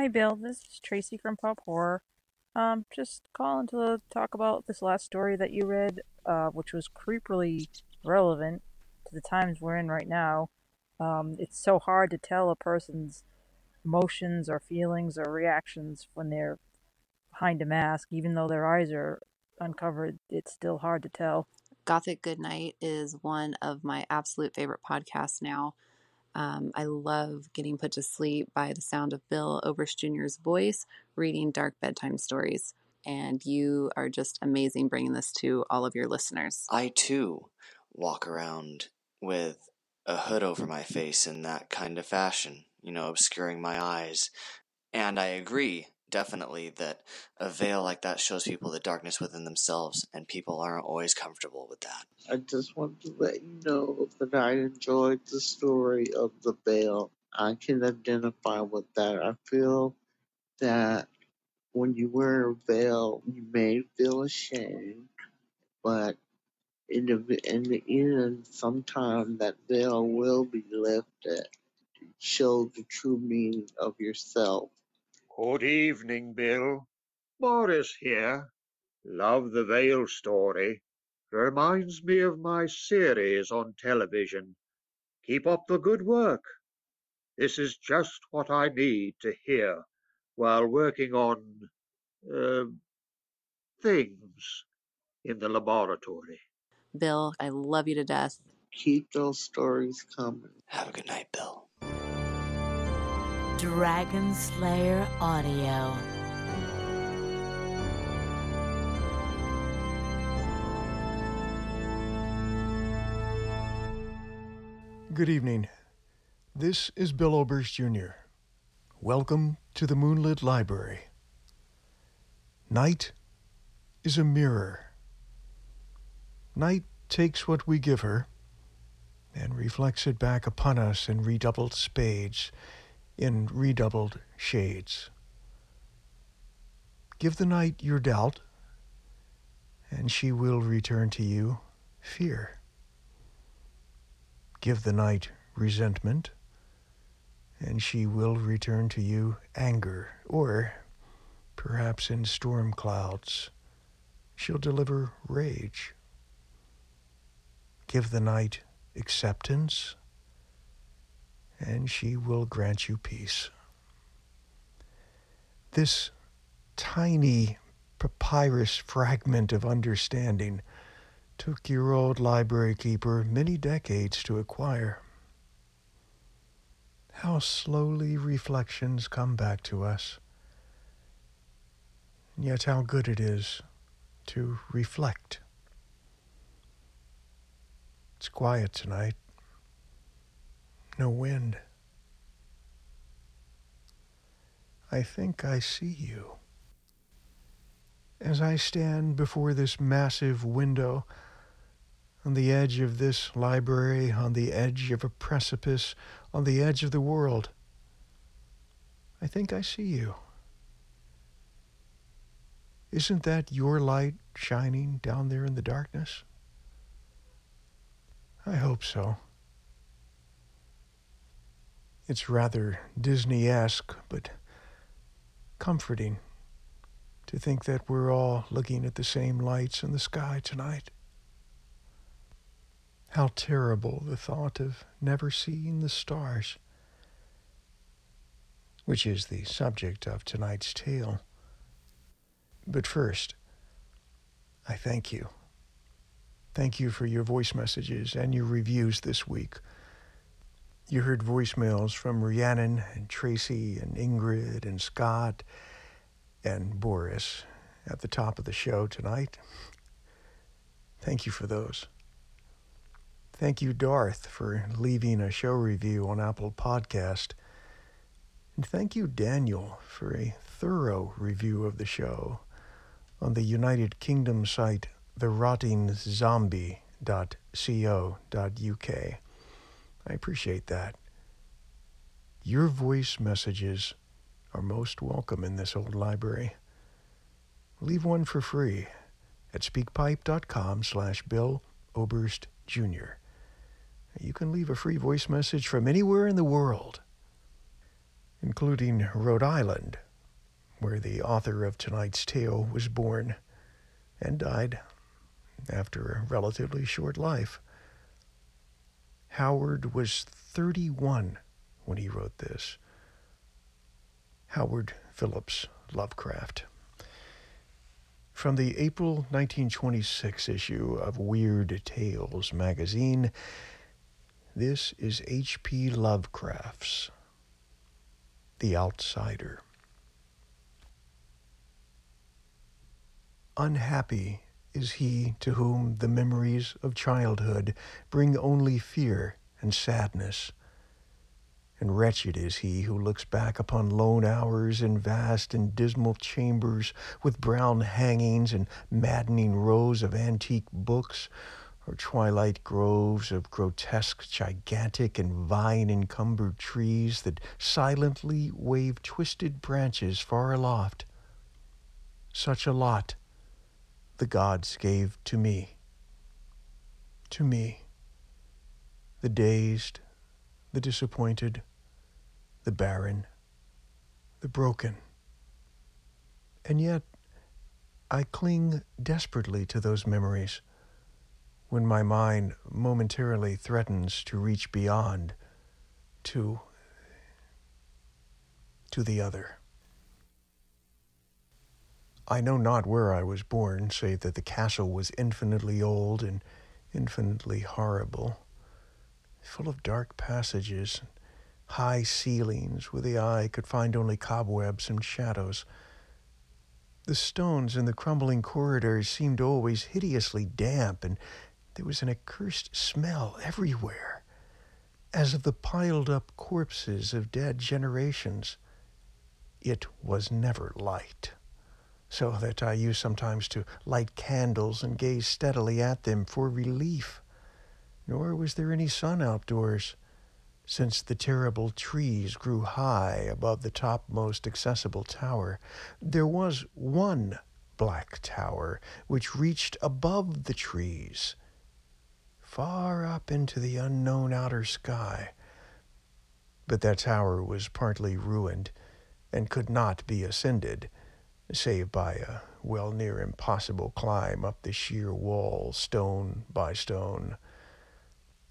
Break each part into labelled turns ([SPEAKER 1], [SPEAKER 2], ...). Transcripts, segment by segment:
[SPEAKER 1] Hi, Bill. This is Tracy from Pop Horror. Um, just calling to talk about this last story that you read, uh, which was creepily relevant to the times we're in right now. Um, it's so hard to tell a person's emotions or feelings or reactions when they're behind a mask, even though their eyes are uncovered. It's still hard to tell.
[SPEAKER 2] Gothic Goodnight is one of my absolute favorite podcasts now. Um, I love getting put to sleep by the sound of Bill Oberst Jr.'s voice reading dark bedtime stories. And you are just amazing bringing this to all of your listeners.
[SPEAKER 3] I too walk around with a hood over my face in that kind of fashion, you know, obscuring my eyes. And I agree, definitely, that a veil like that shows people the darkness within themselves, and people aren't always comfortable with that.
[SPEAKER 4] I just want to let you know that I enjoyed the story of the veil. I can identify with that. I feel that when you wear a veil, you may feel ashamed, but in the in the end, sometime that veil will be lifted to show the true meaning of yourself.
[SPEAKER 5] Good evening, Bill. Morris here. Love the Veil story. Reminds me of my series on television. Keep up the good work. This is just what I need to hear while working on uh, things in the laboratory.
[SPEAKER 2] Bill, I love you to death.
[SPEAKER 4] Keep those stories coming.
[SPEAKER 3] Have a good night, Bill.
[SPEAKER 6] Dragon Slayer Audio.
[SPEAKER 7] Good evening. This is Bill Oberst Jr. Welcome to the Moonlit Library. Night is a mirror. Night takes what we give her and reflects it back upon us in redoubled spades, in redoubled shades. Give the night your doubt, and she will return to you fear. Give the night resentment, and she will return to you anger, or perhaps in storm clouds, she'll deliver rage. Give the night acceptance, and she will grant you peace. This tiny papyrus fragment of understanding took your old library keeper many decades to acquire. How slowly reflections come back to us. And yet, how good it is to reflect. It's quiet tonight. No wind. I think I see you. As I stand before this massive window, on the edge of this library, on the edge of a precipice, on the edge of the world, I think I see you. Isn't that your light shining down there in the darkness? I hope so. It's rather Disney esque, but comforting to think that we're all looking at the same lights in the sky tonight. How terrible the thought of never seeing the stars, which is the subject of tonight's tale. But first, I thank you. Thank you for your voice messages and your reviews this week. You heard voicemails from Rhiannon and Tracy and Ingrid and Scott and Boris at the top of the show tonight. Thank you for those. Thank you, Darth, for leaving a show review on Apple Podcast. And thank you, Daniel, for a thorough review of the show on the United Kingdom site therottingzombie.co.uk. I appreciate that. Your voice messages are most welcome in this old library. Leave one for free at speakpipe.com slash Bill Oberst Jr. You can leave a free voice message from anywhere in the world. including Rhode Island, where the author of tonight's tale was born and died after a relatively short life. Howard was 31 when he wrote this. Howard Phillips Lovecraft. From the April 1926 issue of Weird Tales magazine, this is H.P. Lovecraft's The Outsider. Unhappy is he to whom the memories of childhood bring only fear and sadness. And wretched is he who looks back upon lone hours in vast and dismal chambers with brown hangings and maddening rows of antique books, or twilight groves of grotesque, gigantic, and vine encumbered trees that silently wave twisted branches far aloft. Such a lot the gods gave to me. To me, the dazed, the disappointed, the barren, the broken. And yet, I cling desperately to those memories when my mind momentarily threatens to reach beyond to to the other. I know not where I was born, save that the castle was infinitely old and infinitely horrible, full of dark passages, and high ceilings where the eye could find only cobwebs and shadows. The stones in the crumbling corridors seemed always hideously damp, and there was an accursed smell everywhere, as of the piled up corpses of dead generations. It was never light, so that I used sometimes to light candles and gaze steadily at them for relief. Nor was there any sun outdoors since the terrible trees grew high above the topmost accessible tower. There was one black tower which reached above the trees, far up into the unknown outer sky. But that tower was partly ruined and could not be ascended, save by a well near impossible climb up the sheer wall, stone by stone.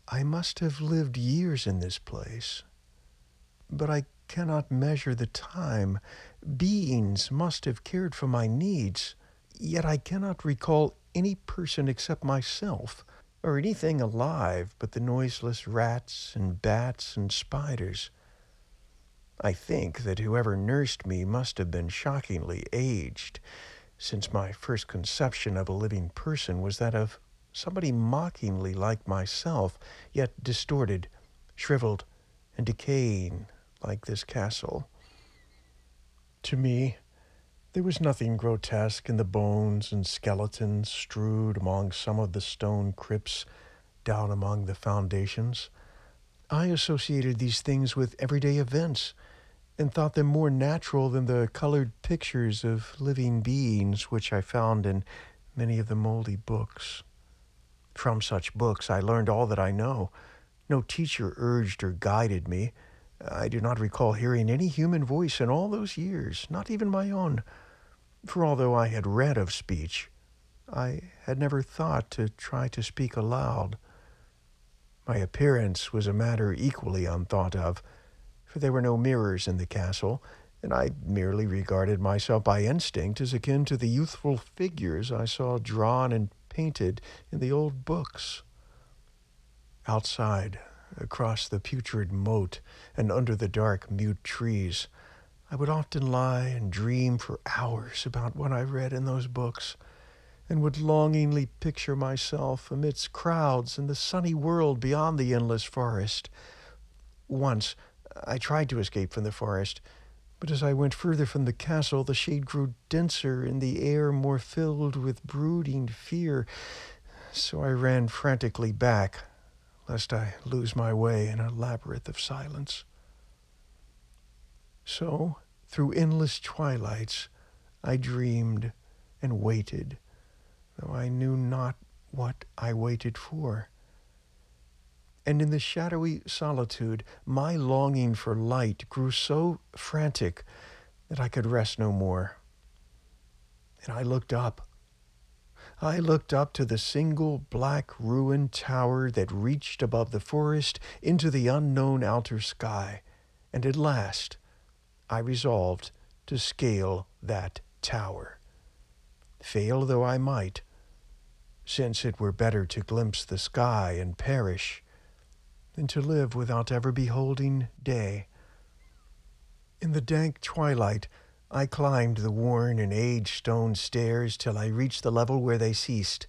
[SPEAKER 7] I must have lived years in this place, but I cannot measure the time. Beings must have cared for my needs, yet I cannot recall any person except myself, or anything alive but the noiseless rats and bats and spiders. I think that whoever nursed me must have been shockingly aged, since my first conception of a living person was that of somebody mockingly like myself, yet distorted, shriveled, and decaying like this castle. To me, there was nothing grotesque in the bones and skeletons strewed among some of the stone crypts down among the foundations. I associated these things with everyday events and thought them more natural than the colored pictures of living beings which I found in many of the moldy books. From such books, I learned all that I know. No teacher urged or guided me. I do not recall hearing any human voice in all those years, not even my own. For although I had read of speech, I had never thought to try to speak aloud. My appearance was a matter equally unthought of, for there were no mirrors in the castle, and I merely regarded myself by instinct as akin to the youthful figures I saw drawn and painted in the old books. Outside, across the putrid moat, and under the dark, mute trees, I would often lie and dream for hours about what I read in those books, and would longingly picture myself amidst crowds in the sunny world beyond the endless forest. Once I tried to escape from the forest, but as I went further from the castle, the shade grew denser and the air more filled with brooding fear. So I ran frantically back, lest I lose my way in a labyrinth of silence. So, through endless twilights, I dreamed and waited, though I knew not what I waited for. And in the shadowy solitude my longing for light grew so frantic that I could rest no more. And I looked up. I looked up to the single black ruined tower that reached above the forest into the unknown outer sky, and at last I resolved to scale that tower. Fail though I might, since it were better to glimpse the sky and perish than to live without ever beholding day. In the dank twilight, I climbed the worn and aged stone stairs till I reached the level where they ceased.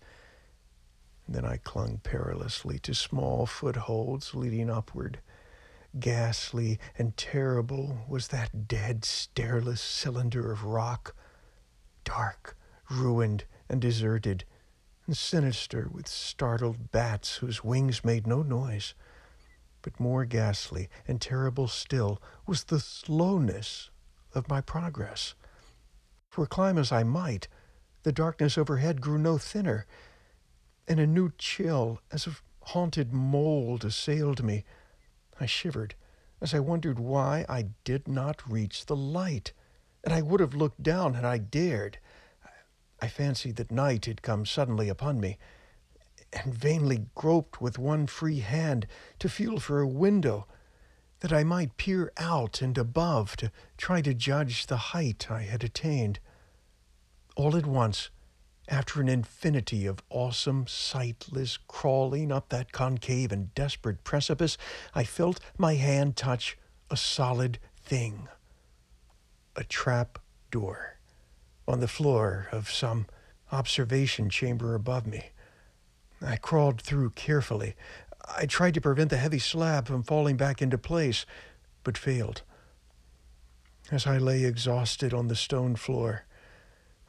[SPEAKER 7] Then I clung perilously to small footholds leading upward. Ghastly and terrible was that dead, stairless cylinder of rock, dark, ruined, and deserted, and sinister with startled bats whose wings made no noise. But more ghastly and terrible still was the slowness of my progress. For climb as I might, the darkness overhead grew no thinner, and a new chill, as of haunted mold, assailed me. I shivered as I wondered why I did not reach the light, and I would have looked down had I dared. I fancied that night had come suddenly upon me, and vainly groped with one free hand to feel for a window that I might peer out and above to try to judge the height I had attained. All at once, after an infinity of awesome, sightless crawling up that concave and desperate precipice, I felt my hand touch a solid thing a trap door on the floor of some observation chamber above me. I crawled through carefully. I tried to prevent the heavy slab from falling back into place, but failed. As I lay exhausted on the stone floor,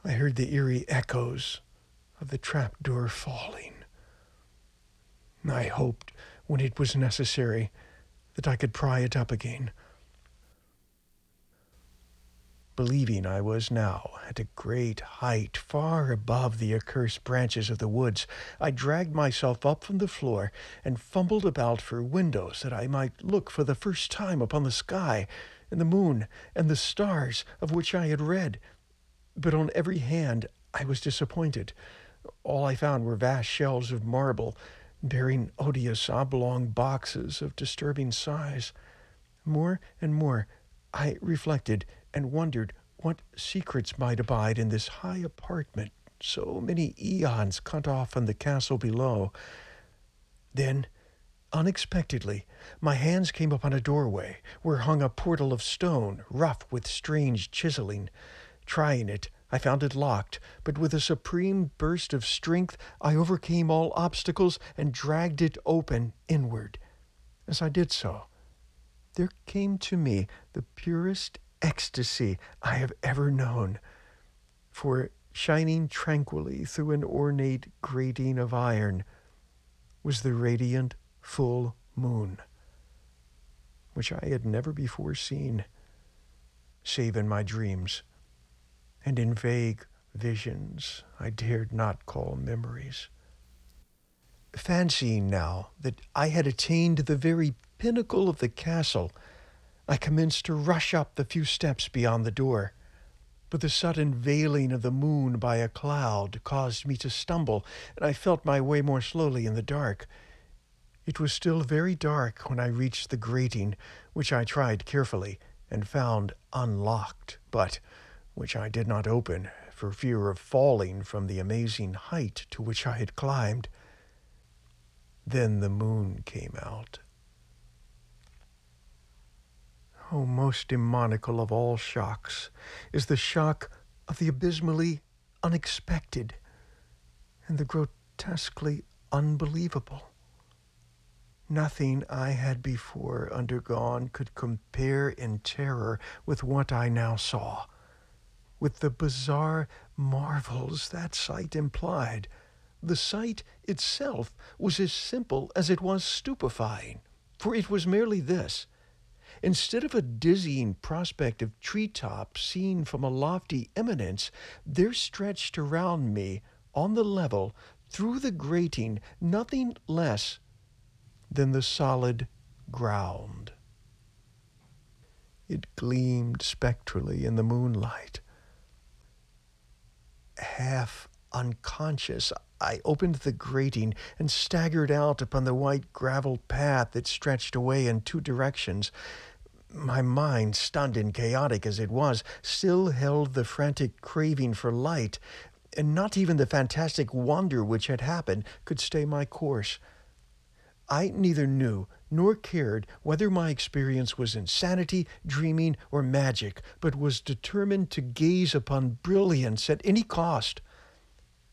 [SPEAKER 7] I heard the eerie echoes of the trap door falling. I hoped, when it was necessary, that I could pry it up again believing I was now at a great height far above the accursed branches of the woods, I dragged myself up from the floor and fumbled about for windows that I might look for the first time upon the sky and the moon and the stars of which I had read. But on every hand I was disappointed. All I found were vast shelves of marble bearing odious oblong boxes of disturbing size. More and more I reflected and wondered what secrets might abide in this high apartment, so many eons cut off from the castle below. Then, unexpectedly, my hands came upon a doorway where hung a portal of stone, rough with strange chiseling. Trying it, I found it locked, but with a supreme burst of strength, I overcame all obstacles and dragged it open inward. As I did so, there came to me the purest ecstasy I have ever known. For shining tranquilly through an ornate grating of iron was the radiant full moon, which I had never before seen, save in my dreams and in vague visions I dared not call memories. Fancying now that I had attained the very pinnacle of the castle, I commenced to rush up the few steps beyond the door. But the sudden veiling of the moon by a cloud caused me to stumble, and I felt my way more slowly in the dark. It was still very dark when I reached the grating, which I tried carefully and found unlocked, but which I did not open for fear of falling from the amazing height to which I had climbed. Then the moon came out. Oh, most demoniacal of all shocks, is the shock of the abysmally unexpected and the grotesquely unbelievable. Nothing I had before undergone could compare in terror with what I now saw, with the bizarre marvels that sight implied. The sight itself was as simple as it was stupefying, for it was merely this Instead of a dizzying prospect of treetops seen from a lofty eminence, there stretched around me, on the level, through the grating, nothing less than the solid ground. It gleamed spectrally in the moonlight. Half unconscious, I opened the grating and staggered out upon the white gravel path that stretched away in two directions. My mind, stunned and chaotic as it was, still held the frantic craving for light, and not even the fantastic wonder which had happened could stay my course. I neither knew nor cared whether my experience was insanity, dreaming, or magic, but was determined to gaze upon brilliance at any cost.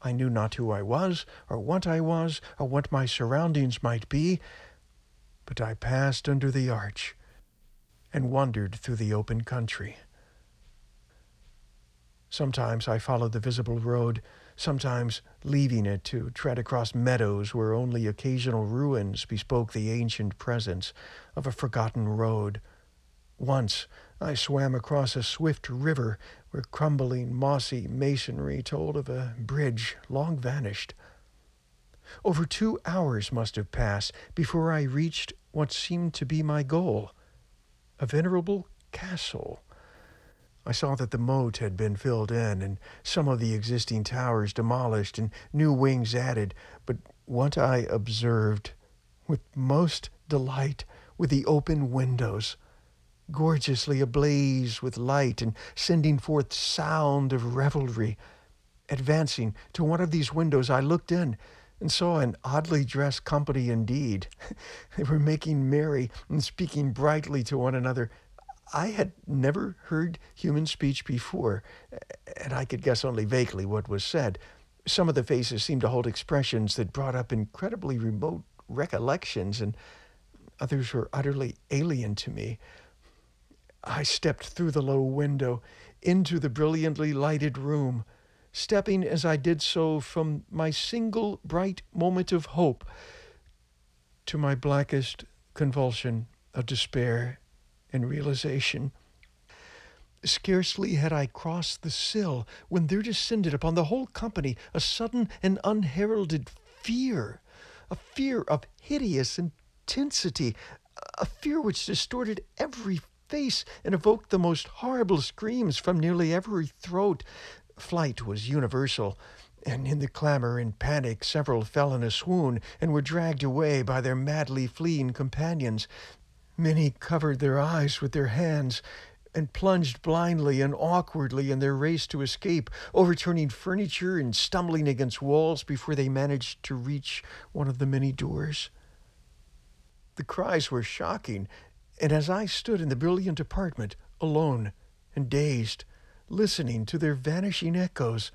[SPEAKER 7] I knew not who I was, or what I was, or what my surroundings might be, but I passed under the arch and wandered through the open country. Sometimes I followed the visible road, sometimes leaving it to tread across meadows where only occasional ruins bespoke the ancient presence of a forgotten road. Once I swam across a swift river where crumbling, mossy masonry told of a bridge long vanished. Over two hours must have passed before I reached what seemed to be my goal a venerable castle I saw that the moat had been filled in and some of the existing towers demolished and new wings added, but what I observed with most delight were the open windows, gorgeously ablaze with light and sending forth sound of revelry. Advancing to one of these windows, I looked in and saw an oddly dressed company indeed. they were making merry and speaking brightly to one another I had never heard human speech before, and I could guess only vaguely what was said. Some of the faces seemed to hold expressions that brought up incredibly remote recollections, and others were utterly alien to me. I stepped through the low window into the brilliantly lighted room, stepping as I did so from my single bright moment of hope to my blackest convulsion of despair and realization. Scarcely had I crossed the sill when there descended upon the whole company a sudden and unheralded fear, a fear of hideous intensity, a fear which distorted every face and evoked the most horrible screams from nearly every throat. Flight was universal, and in the clamor and panic several fell in a swoon and were dragged away by their madly fleeing companions. Many covered their eyes with their hands and plunged blindly and awkwardly in their race to escape, overturning furniture and stumbling against walls before they managed to reach one of the many doors. The cries were shocking, and as I stood in the brilliant apartment, alone and dazed, listening to their vanishing echoes,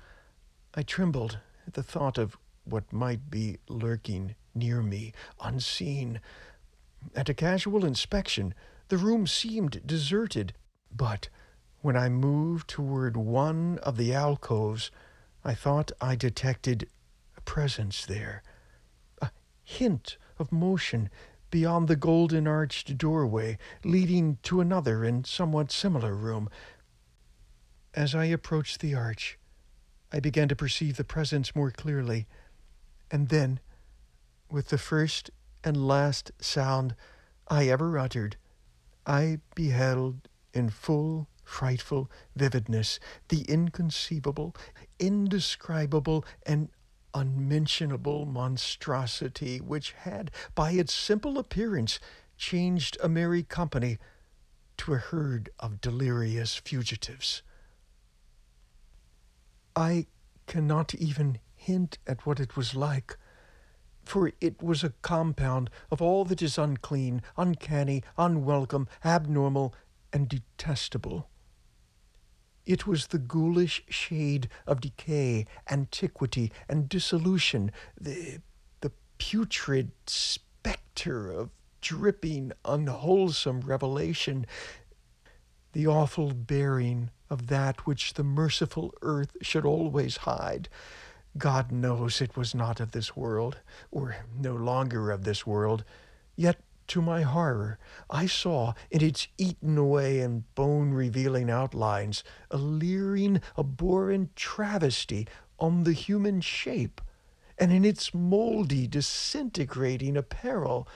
[SPEAKER 7] I trembled at the thought of what might be lurking near me, unseen, at a casual inspection, the room seemed deserted, but when I moved toward one of the alcoves, I thought I detected a presence there, a hint of motion beyond the golden arched doorway leading to another and somewhat similar room. As I approached the arch, I began to perceive the presence more clearly, and then, with the first and last sound I ever uttered, I beheld in full frightful vividness the inconceivable, indescribable, and unmentionable monstrosity which had, by its simple appearance, changed a merry company to a herd of delirious fugitives. I cannot even hint at what it was like for it was a compound of all that is unclean, uncanny, unwelcome, abnormal, and detestable. It was the ghoulish shade of decay, antiquity, and dissolution, the, the putrid spectre of dripping, unwholesome revelation, the awful bearing of that which the merciful earth should always hide, God knows it was not of this world, or no longer of this world. Yet, to my horror, I saw in its eaten away and bone revealing outlines a leering, abhorrent travesty on the human shape, and in its moldy, disintegrating apparel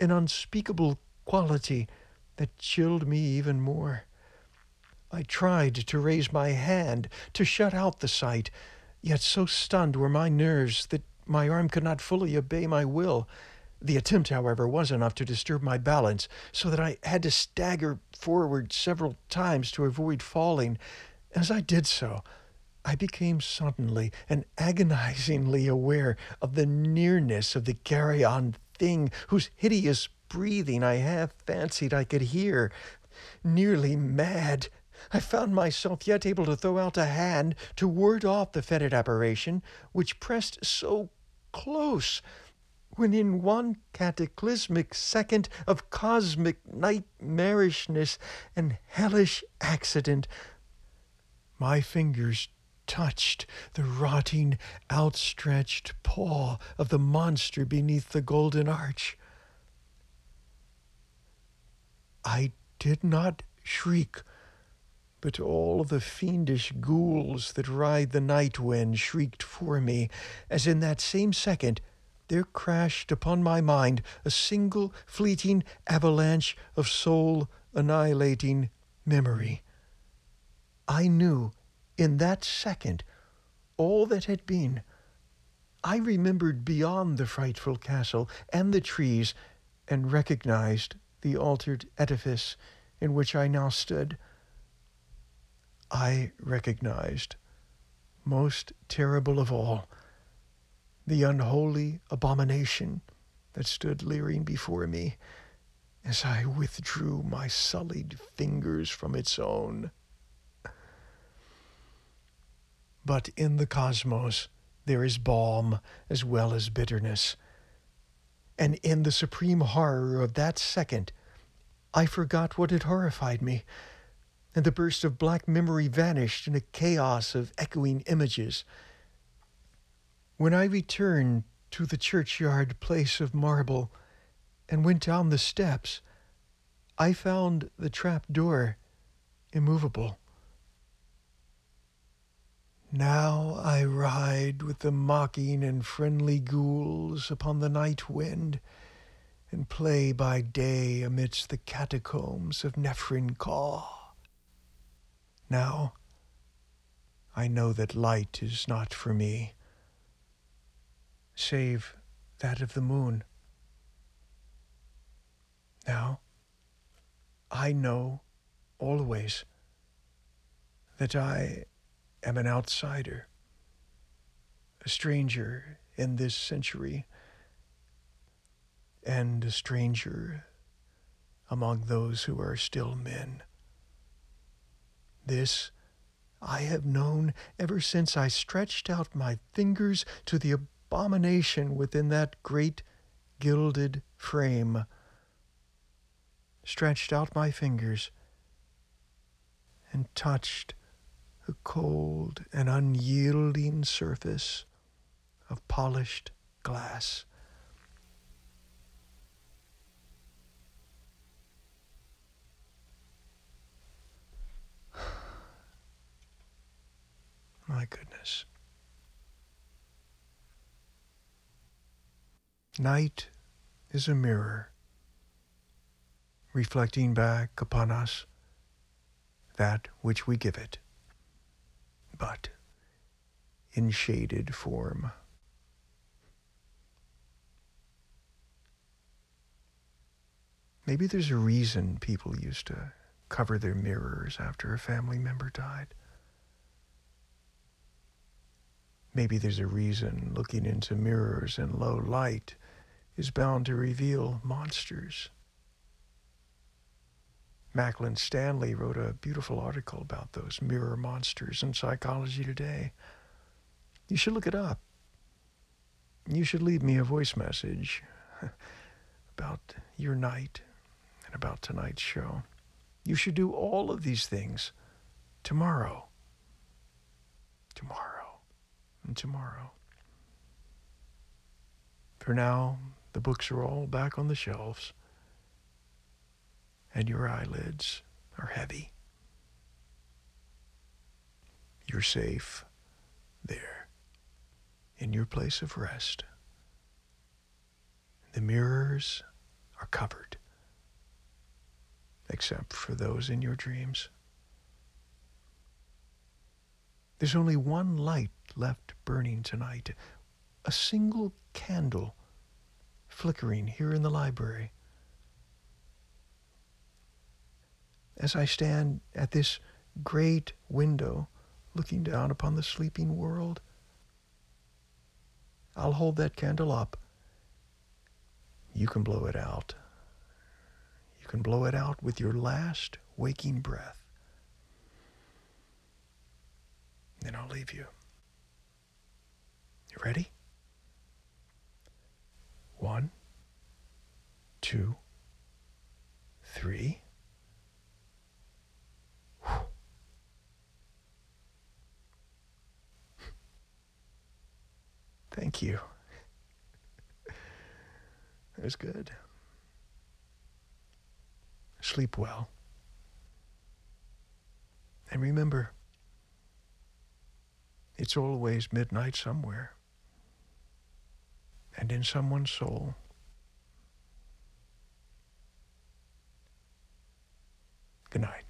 [SPEAKER 7] an unspeakable quality that chilled me even more. I tried to raise my hand to shut out the sight, yet so stunned were my nerves that my arm could not fully obey my will. The attempt, however, was enough to disturb my balance, so that I had to stagger forward several times to avoid falling. As I did so, I became suddenly and agonizingly aware of the nearness of the carrion thing whose hideous breathing I half fancied I could hear. Nearly mad, I found myself yet able to throw out a hand to ward off the fetid apparition, which pressed so close, when in one cataclysmic second of cosmic nightmarishness and hellish accident, my fingers touched the rotting, outstretched paw of the monster beneath the golden arch. I did not shriek, but all the fiendish ghouls that ride the night wind shrieked for me, as in that same second there crashed upon my mind a single fleeting avalanche of soul annihilating memory. I knew in that second all that had been. I remembered beyond the frightful castle and the trees, and recognized the altered edifice in which I now stood. I recognized, most terrible of all, the unholy abomination that stood leering before me as I withdrew my sullied fingers from its own. But in the cosmos there is balm as well as bitterness. And in the supreme horror of that second, I forgot what had horrified me, and the burst of black memory vanished in a chaos of echoing images. When I returned to the churchyard place of marble and went down the steps, I found the trap door immovable. Now I ride with the mocking and friendly ghouls upon the night wind, and play by day amidst the catacombs of Nephren-Ka. Now I know that light is not for me, save that of the moon. Now I know always that I am an outsider, a stranger in this century, and a stranger among those who are still men. This I have known ever since I stretched out my fingers to the abomination within that great gilded frame. Stretched out my fingers and touched the cold and unyielding surface of polished glass. My goodness. Night is a mirror, reflecting back upon us that which we give it but in shaded form. Maybe there's a reason people used to cover their mirrors after a family member died. Maybe there's a reason looking into mirrors in low light is bound to reveal monsters. Macklin Stanley wrote a beautiful article about those mirror monsters in Psychology Today. You should look it up. You should leave me a voice message about your night and about tonight's show. You should do all of these things tomorrow. Tomorrow. And tomorrow. For now, the books are all back on the shelves and your eyelids are heavy. You're safe there in your place of rest. The mirrors are covered, except for those in your dreams. There's only one light left burning tonight, a single candle flickering here in the library. As I stand at this great window looking down upon the sleeping world, I'll hold that candle up. You can blow it out. You can blow it out with your last waking breath. Then I'll leave you. You ready? One, two, three. Thank you. It was good. Sleep well. And remember, it's always midnight somewhere and in someone's soul. Good night.